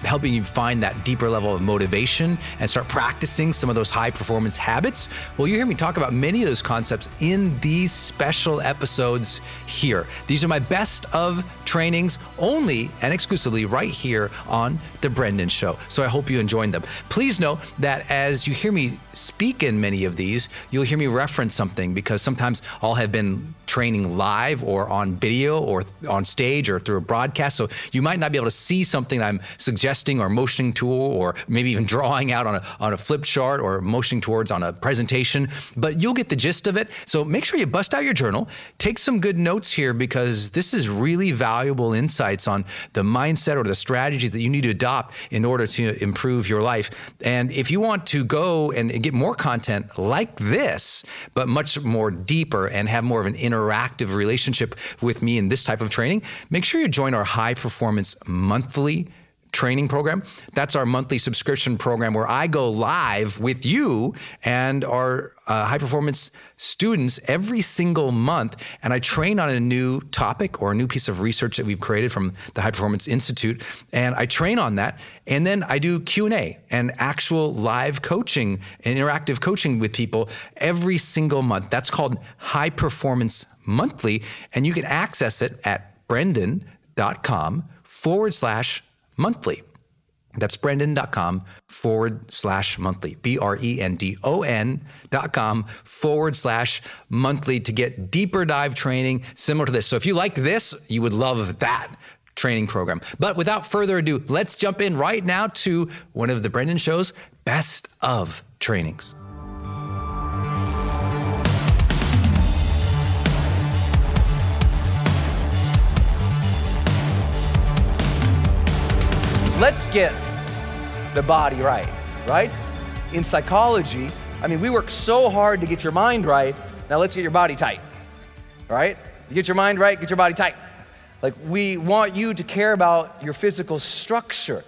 helping you find that deeper level of motivation and start practicing some of those high performance habits. Well, you hear me talk about many of those concepts in these special episodes here. These are my best of trainings only and exclusively right here on The Brendon Show. So I hope you enjoyed them. Please know that as you hear me speak in many of these, you'll hear me reference something because sometimes I'll have been training live or on video or on stage or through a broadcast. So you might not be able to see something I'm suggesting or motioning to, or maybe even drawing out on a, on a flip chart or motioning towards on a presentation, but you'll get the gist of it. So make sure you bust out your journal, take some good notes here because this is really valuable insights on the mindset or the strategy that you need to adopt in order to improve your life. And if you want to go and get more content like this, but much more deeper and have more of an interactive relationship with me in this type of training, make sure you join our high performance monthly training program. That's our monthly subscription program where I go live with you and our uh, high performance students every single month and I train on a new topic or a new piece of research that we've created from the High Performance Institute and I train on that and then I do Q&A and actual live coaching and interactive coaching with people every single month. That's called High Performance Monthly and you can access it at brendon.com forward slash monthly. That's brendon.com forward slash monthly. B R E N D O N dot com forward slash monthly to get deeper dive training similar to this. So if you like this, you would love that training program. But without further ado, let's jump in right now to one of the Brendon Show's best of trainings. Let's get the body right, right? In psychology, I mean, we work so hard to get your mind right. Now let's get your body tight, right? You get your mind right, get your body tight. Like, we want you to care about your physical structure.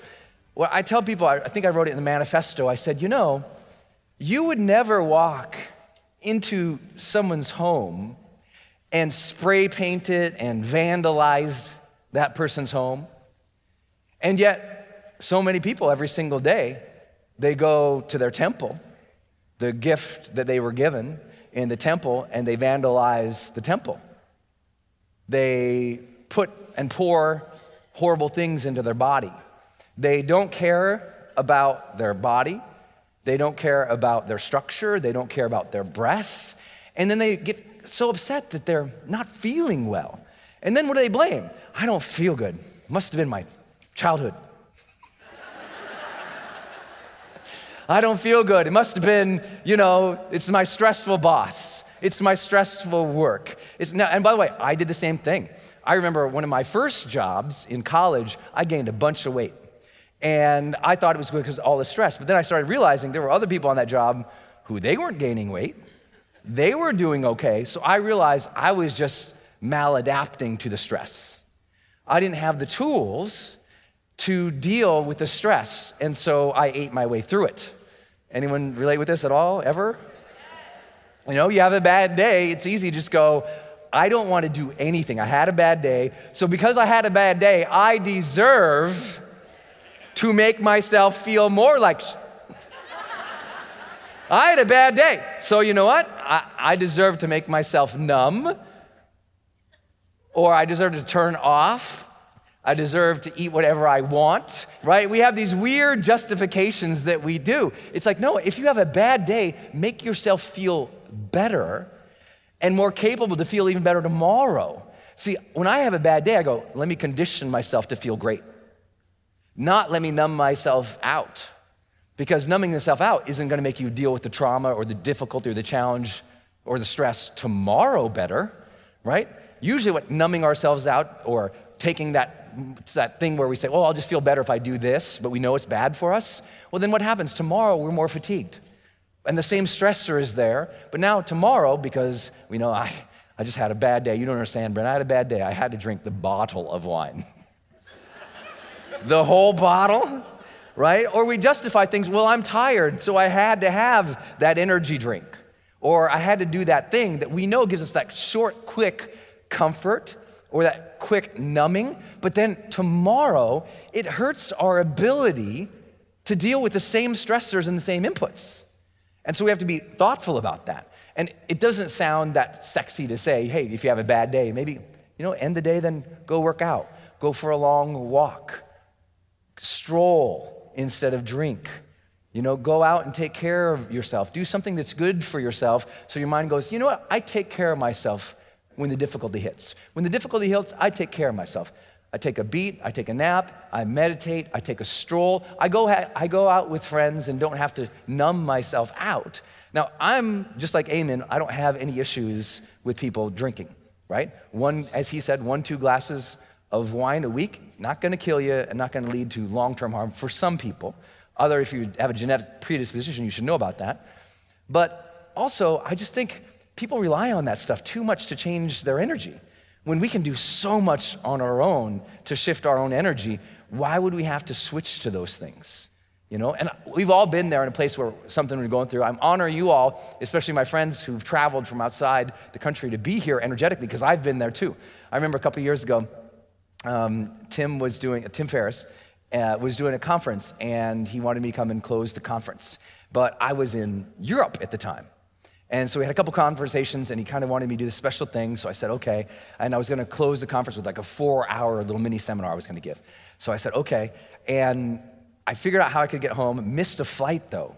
Well, I tell people, I think I wrote it in the manifesto, I said, you know, you would never walk into someone's home and spray paint it and vandalize that person's home. And yet, so many people every single day, they go to their temple, the gift that they were given in the temple, and they vandalize the temple. They put and pour horrible things into their body. They don't care about their body. They don't care about their structure. They don't care about their breath. And then they get so upset that they're not feeling well. And then what do they blame? I don't feel good. Must have been my childhood. I don't feel good. It must have been, you know, it's my stressful boss. It's my stressful work. It's now, and by the way, I did the same thing. I remember one of my first jobs in college, I gained a bunch of weight. And I thought it was good because all the stress. But then I started realizing there were other people on that job who they weren't gaining weight. They were doing okay. So I realized I was just maladapting to the stress. I didn't have the tools to deal with the stress. And so I ate my way through it. Anyone relate with this at all, ever? You know, you have a bad day, it's easy to just go, I don't want to do anything. I had a bad day. So because I had a bad day, I deserve to make myself feel more like. I had a bad day. So you know what? I, I deserve to make myself numb, or I deserve to turn off I deserve to eat whatever I want, right? We have these weird justifications that we do. It's like, no, if you have a bad day, make yourself feel better and more capable to feel even better tomorrow. See, when I have a bad day, I go, let me condition myself to feel great, not let me numb myself out. Because numbing yourself out isn't gonna make you deal with the trauma or the difficulty or the challenge or the stress tomorrow better, right? Usually, what numbing ourselves out or taking that it's that thing where we say, oh, I'll just feel better if I do this, but we know it's bad for us. Well, then what happens? Tomorrow we're more fatigued. And the same stressor is there, but now tomorrow, because we know I, I just had a bad day. You don't understand, Brent. I had a bad day. I had to drink the bottle of wine. the whole bottle, right? Or we justify things, well, I'm tired, so I had to have that energy drink. Or I had to do that thing that we know gives us that short, quick comfort or that quick numbing, but then tomorrow it hurts our ability to deal with the same stressors and the same inputs. And so we have to be thoughtful about that. And it doesn't sound that sexy to say, hey, if you have a bad day, maybe, you know, end the day, then go work out, go for a long walk, stroll instead of drink. You know, go out and take care of yourself. Do something that's good for yourself so your mind goes, you know what? I take care of myself when the difficulty hits. When the difficulty hits, I take care of myself. I take a beat, I take a nap, I meditate, I take a stroll. I go, ha- I go out with friends and don't have to numb myself out. Now, I'm just like Amen, I don't have any issues with people drinking, right? One, as he said, one, two glasses of wine a week, not gonna kill you and not gonna lead to long term harm for some people. Other, if you have a genetic predisposition, you should know about that. But also, I just think people rely on that stuff too much to change their energy. When we can do so much on our own to shift our own energy, why would we have to switch to those things? You know, and we've all been there in a place where something we're going through. I'm honor you all, especially my friends who've traveled from outside the country to be here energetically, because I've been there too. I remember a couple years ago, um, Tim was doing, Tim Ferriss uh, was doing a conference, and he wanted me to come and close the conference. But I was in Europe at the time. And so we had a couple conversations, and he kind of wanted me to do this special thing. So I said, okay. And I was going to close the conference with like a four hour little mini seminar I was going to give. So I said, okay. And I figured out how I could get home, missed a flight though.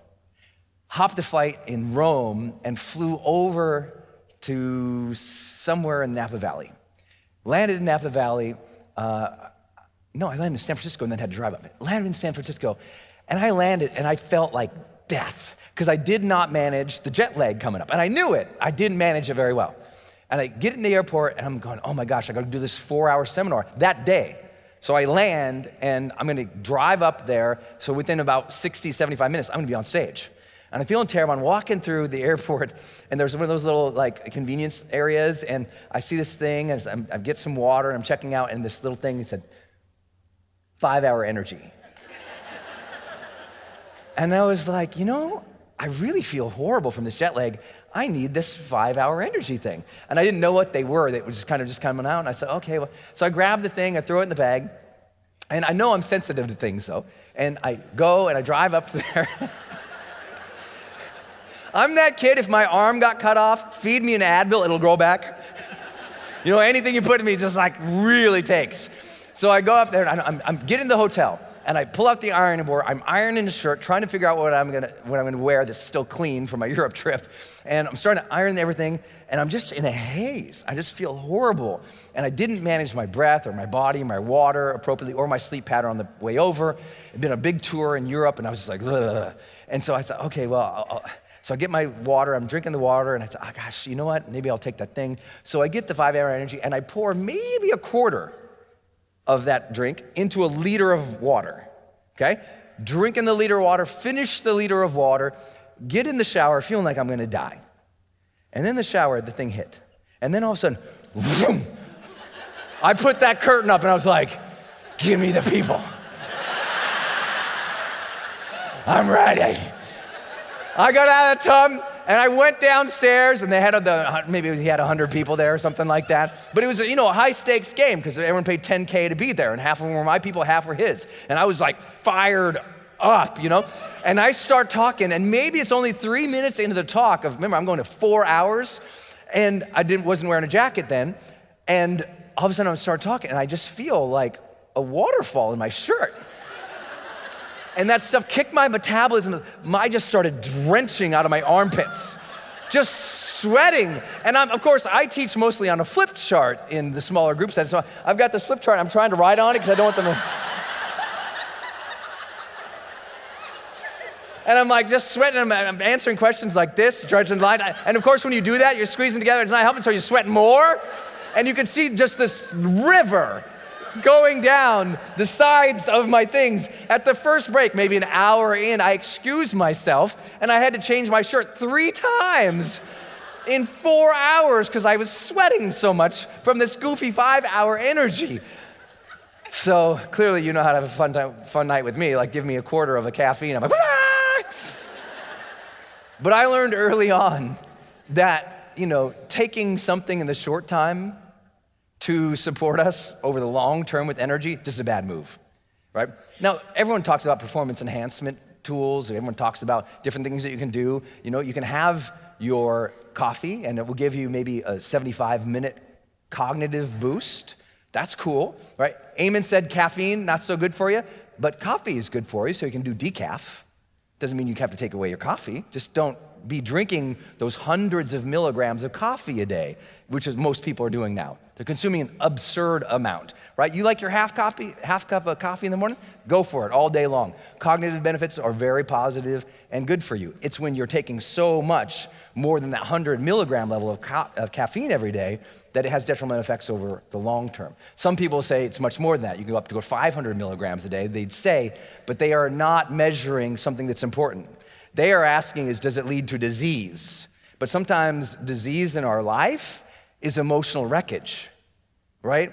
Hopped a flight in Rome and flew over to somewhere in Napa Valley. Landed in Napa Valley. Uh, no, I landed in San Francisco and then had to drive up. Landed in San Francisco, and I landed and I felt like death because I did not manage the jet lag coming up. And I knew it. I didn't manage it very well. And I get in the airport and I'm going, oh my gosh, I got to do this four hour seminar that day. So I land and I'm going to drive up there. So within about 60, 75 minutes, I'm going to be on stage. And I'm feeling terrible. I'm walking through the airport, and there's one of those little like convenience areas, and I see this thing, and I'm, get some water, and I'm checking out, and this little thing said, five hour energy. And I was like, you know, I really feel horrible from this jet lag. I need this five hour energy thing. And I didn't know what they were. They were just kind of just coming out. And I said, okay. Well. So I grabbed the thing, I throw it in the bag. And I know I'm sensitive to things though. And I go and I drive up there. I'm that kid, if my arm got cut off, feed me an Advil, it'll grow back. you know, anything you put in me just like really takes. So I go up there and I'm, I'm getting the hotel and I pull out the ironing board. I'm ironing the shirt, trying to figure out what I'm gonna what I'm gonna wear that's still clean for my Europe trip. And I'm starting to iron everything, and I'm just in a haze. I just feel horrible. And I didn't manage my breath or my body, my water appropriately, or my sleep pattern on the way over. It'd been a big tour in Europe, and I was just like, Ugh. and so I thought, okay, well, I'll, I'll, so I get my water, I'm drinking the water, and I thought, oh gosh, you know what? Maybe I'll take that thing. So I get the five hour energy, and I pour maybe a quarter of that drink into a liter of water. Okay? Drink in the liter of water, finish the liter of water, get in the shower feeling like I'm gonna die. And then the shower, the thing hit. And then all of a sudden, vroom, I put that curtain up and I was like, give me the people. I'm ready. I got out of the tub, and I went downstairs, and they had the maybe he had 100 people there or something like that. But it was you know a high stakes game because everyone paid 10k to be there, and half of them were my people, half were his. And I was like fired up, you know. And I start talking, and maybe it's only three minutes into the talk of remember I'm going to four hours, and I didn't wasn't wearing a jacket then, and all of a sudden I start talking, and I just feel like a waterfall in my shirt and that stuff kicked my metabolism. I just started drenching out of my armpits, just sweating. And I'm, of course, I teach mostly on a flip chart in the smaller group setting. So I've got this flip chart. I'm trying to write on it because I don't want them to. And I'm like just sweating. I'm, I'm answering questions like this, dredging line. And of course, when you do that, you're squeezing together. It's not helping, so you're sweating more. And you can see just this river going down the sides of my things. At the first break, maybe an hour in, I excused myself and I had to change my shirt three times in four hours because I was sweating so much from this goofy five hour energy. So clearly, you know how to have a fun, time, fun night with me. Like, give me a quarter of a caffeine. I'm like, ah! but I learned early on that, you know, taking something in the short time to support us over the long term with energy, just a bad move, right? Now, everyone talks about performance enhancement tools, everyone talks about different things that you can do. You know, you can have your coffee and it will give you maybe a 75 minute cognitive boost. That's cool, right? Amen said caffeine, not so good for you, but coffee is good for you, so you can do decaf. Doesn't mean you have to take away your coffee. Just don't be drinking those hundreds of milligrams of coffee a day, which is most people are doing now. They're consuming an absurd amount, right? You like your half coffee, half cup of coffee in the morning? Go for it all day long. Cognitive benefits are very positive and good for you. It's when you're taking so much more than that 100 milligram level of, of caffeine every day that it has detrimental effects over the long term. Some people say it's much more than that. You can go up to go 500 milligrams a day, they'd say, but they are not measuring something that's important. They are asking is does it lead to disease? But sometimes disease in our life is emotional wreckage, right?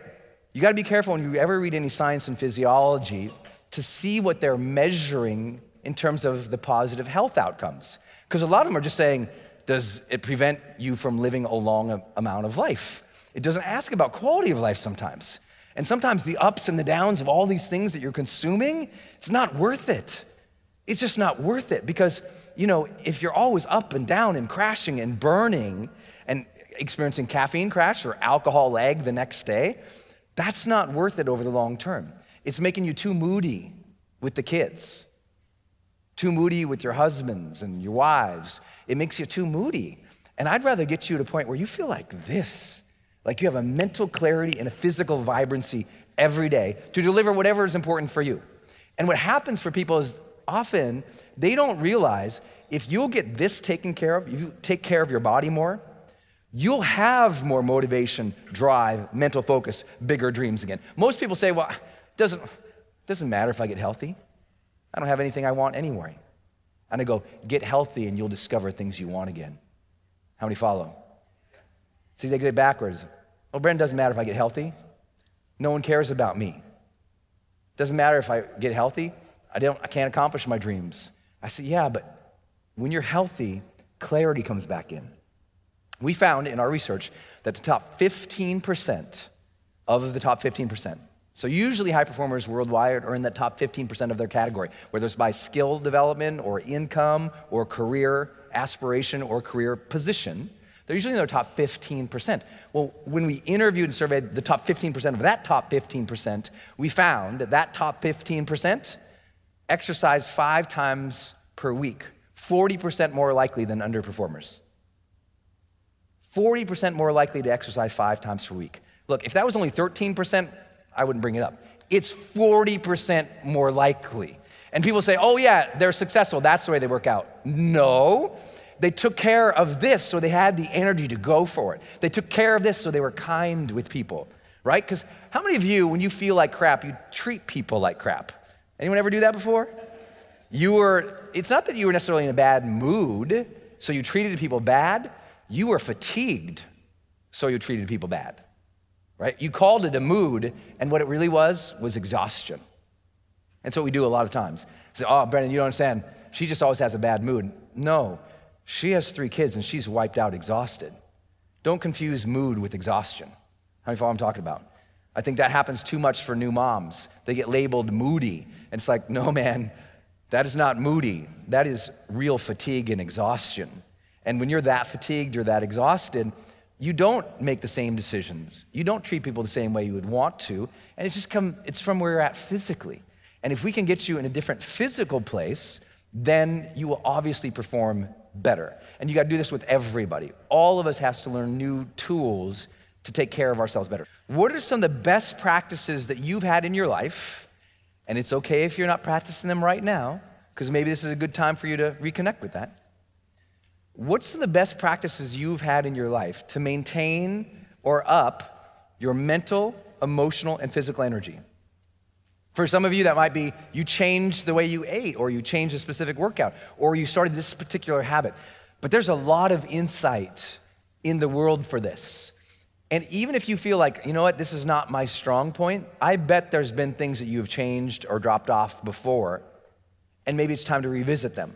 You got to be careful when you ever read any science and physiology to see what they're measuring in terms of the positive health outcomes. Because a lot of them are just saying, does it prevent you from living a long amount of life? It doesn't ask about quality of life sometimes. And sometimes the ups and the downs of all these things that you're consuming, it's not worth it. It's just not worth it because, you know, if you're always up and down and crashing and burning experiencing caffeine crash or alcohol lag the next day, that's not worth it over the long term. It's making you too moody with the kids, too moody with your husbands and your wives. It makes you too moody. And I'd rather get you to a point where you feel like this, like you have a mental clarity and a physical vibrancy every day to deliver whatever is important for you. And what happens for people is often they don't realize if you'll get this taken care of, you take care of your body more, you'll have more motivation, drive, mental focus, bigger dreams again. Most people say, well, it doesn't, doesn't matter if I get healthy. I don't have anything I want anyway. And I go, get healthy and you'll discover things you want again. How many follow? See, they get it backwards. Well, Brendon, doesn't matter if I get healthy. No one cares about me. Doesn't matter if I get healthy. I, don't, I can't accomplish my dreams. I said, yeah, but when you're healthy, clarity comes back in. We found in our research that the top 15% of the top 15%, so usually high performers worldwide are in the top 15% of their category, whether it's by skill development or income or career aspiration or career position. They're usually in their top 15%. Well, when we interviewed and surveyed the top 15% of that top 15%, we found that that top 15% exercise five times per week, 40% more likely than underperformers. 40% more likely to exercise five times per week. Look, if that was only 13%, I wouldn't bring it up. It's 40% more likely. And people say, oh, yeah, they're successful. That's the way they work out. No, they took care of this so they had the energy to go for it. They took care of this so they were kind with people, right? Because how many of you, when you feel like crap, you treat people like crap? Anyone ever do that before? You were, it's not that you were necessarily in a bad mood, so you treated people bad. You were fatigued, so you treated people bad, right? You called it a mood, and what it really was was exhaustion. That's what we do a lot of times. Say, oh, Brendon, you don't understand. She just always has a bad mood. No, she has three kids and she's wiped out, exhausted. Don't confuse mood with exhaustion. How many follow I'm talking about? I think that happens too much for new moms. They get labeled moody. And it's like, no, man, that is not moody. That is real fatigue and exhaustion. And when you're that fatigued or that exhausted, you don't make the same decisions. You don't treat people the same way you would want to. And it's just come, it's from where you're at physically. And if we can get you in a different physical place, then you will obviously perform better. And you got to do this with everybody. All of us has to learn new tools to take care of ourselves better. What are some of the best practices that you've had in your life and it's okay if you're not practicing them right now, because maybe this is a good time for you to reconnect with that. What's the best practices you've had in your life to maintain or up your mental, emotional, and physical energy? For some of you, that might be you changed the way you ate, or you changed a specific workout, or you started this particular habit. But there's a lot of insight in the world for this. And even if you feel like, you know what, this is not my strong point, I bet there's been things that you have changed or dropped off before, and maybe it's time to revisit them.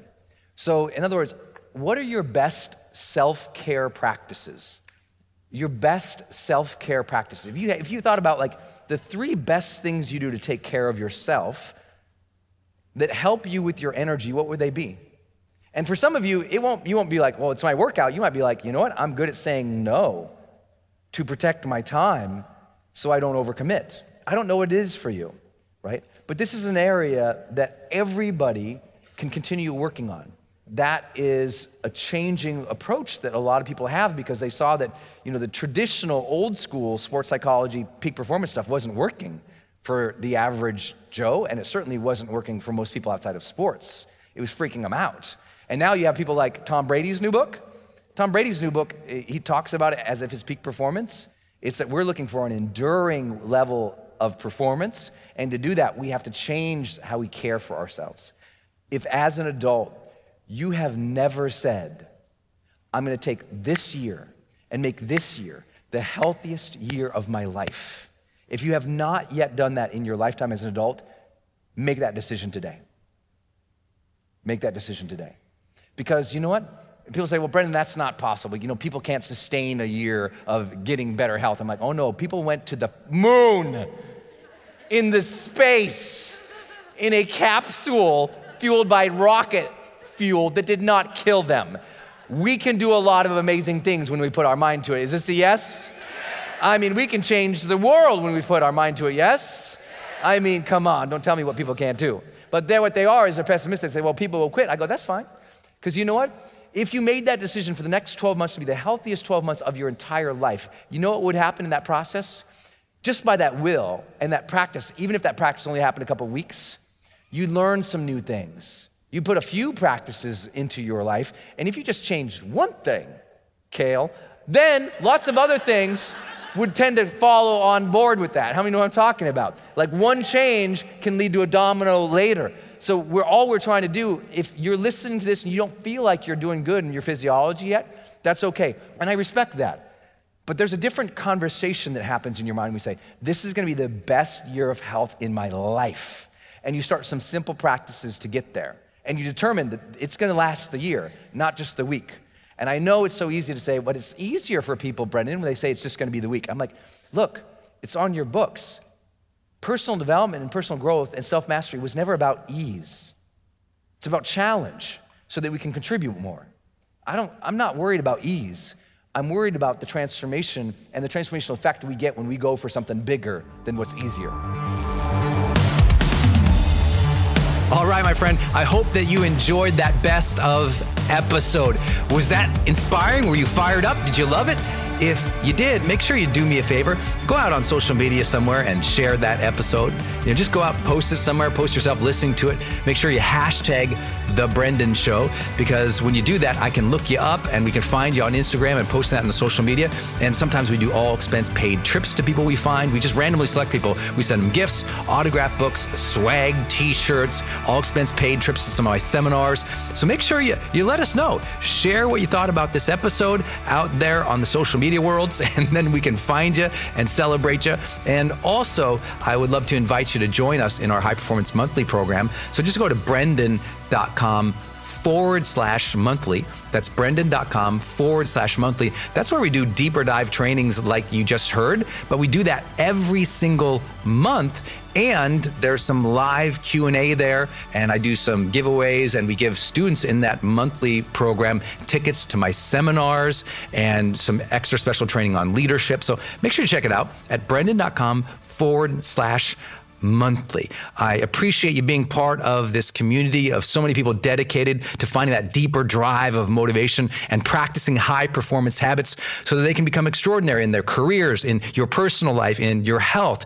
So, in other words, what are your best self care practices? Your best self care practices. If you, if you thought about like the three best things you do to take care of yourself that help you with your energy, what would they be? And for some of you, it won't, you won't be like, well, it's my workout. You might be like, you know what, I'm good at saying no to protect my time so I don't overcommit. I don't know what it is for you, right? But this is an area that everybody can continue working on. That is a changing approach that a lot of people have because they saw that you know the traditional old school sports psychology peak performance stuff wasn't working for the average joe and it certainly wasn't working for most people outside of sports. It was freaking them out. And now you have people like tom brady's new book. Tom brady's new book eh, he talks about it as if his peak performance. It's that we're looking for an enduring level of performance and to do that we have to change how we care for ourselves. If as an adult you have never said, I'm gonna take this year and make this year the healthiest year of my life. If you have not yet done that in your lifetime as an adult, make that decision today. Make that decision today. Because you know what? People say, well, Brendon, that's not possible. You know, people can't sustain a year of getting better health. I'm like, oh no, people went to the moon in the space in a capsule fueled by rocket fuel that did not kill them. We can do a lot of amazing things when we put our mind to it. Is this a yes? yes. I mean, we can change the world when we put our mind to it, yes? yes? I mean, come on, don't tell me what people can't do. But they're what they are is they're pessimistic. They say, well, people will quit. I go, that's fine. Because you know what? If you made that decision for the next 12 months to be the healthiest 12 months of your entire life, you know what would happen in that process? Just by that will and that practice, even if that practice only happened a couple weeks, you'd learn some new things. You put a few practices into your life, and if you just changed one thing, Kale, then lots of other things would tend to follow on board with that. How many know what I'm talking about? Like one change can lead to a domino later. So we're all we're trying to do, if you're listening to this and you don't feel like you're doing good in your physiology yet, that's okay. And I respect that. But there's a different conversation that happens in your mind. We say, This is gonna be the best year of health in my life. And you start some simple practices to get there and you determine that it's going to last the year, not just the week. And I know it's so easy to say, but it's easier for people, Brendon, when they say it's just going to be the week. I'm like, look, it's on your books. Personal development and personal growth and self mastery was never about ease, it's about challenge so that we can contribute more. I don't, I'm not worried about ease. I'm worried about the transformation and the transformational effect we get when we go for something bigger than what's easier. All right, my friend, I hope that you enjoyed that best of episode. Was that inspiring? Were you fired up? Did you love it? If you did, make sure you do me a favor. Go out on social media somewhere and share that episode. You know, just go out, post it somewhere, post yourself listening to it. Make sure you hashtag the Brendon Show because when you do that, I can look you up and we can find you on Instagram and post that on the social media. And sometimes we do all expense paid trips to people we find. We just randomly select people. We send them gifts, autograph books, swag, t-shirts, all expense paid trips to some of my seminars. So make sure you you let us know. Share what you thought about this episode out there on the social media worlds, and then we can find you and celebrate you. And also, I would love to invite you to join us in our High Performance Monthly program. So just go to brendon.com forward slash monthly. That's brendon.com forward slash monthly. That's where we do deeper dive trainings like you just heard, but we do that every single month and there's some live q&a there and i do some giveaways and we give students in that monthly program tickets to my seminars and some extra special training on leadership so make sure to check it out at brendon.com forward slash monthly. I appreciate you being part of this community of so many people dedicated to finding that deeper drive of motivation and practicing high performance habits so that they can become extraordinary in their careers, in your personal life, in your health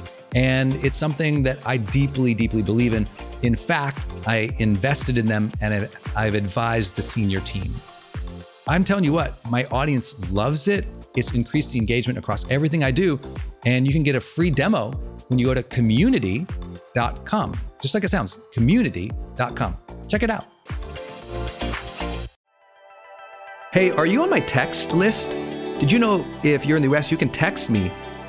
And it's something that I deeply, deeply believe in. In fact, I invested in them and I've advised the senior team. I'm telling you what, my audience loves it. It's increased the engagement across everything I do. And you can get a free demo when you go to community.com. Just like it sounds, community.com. Check it out. Hey, are you on my text list? Did you know if you're in the US, you can text me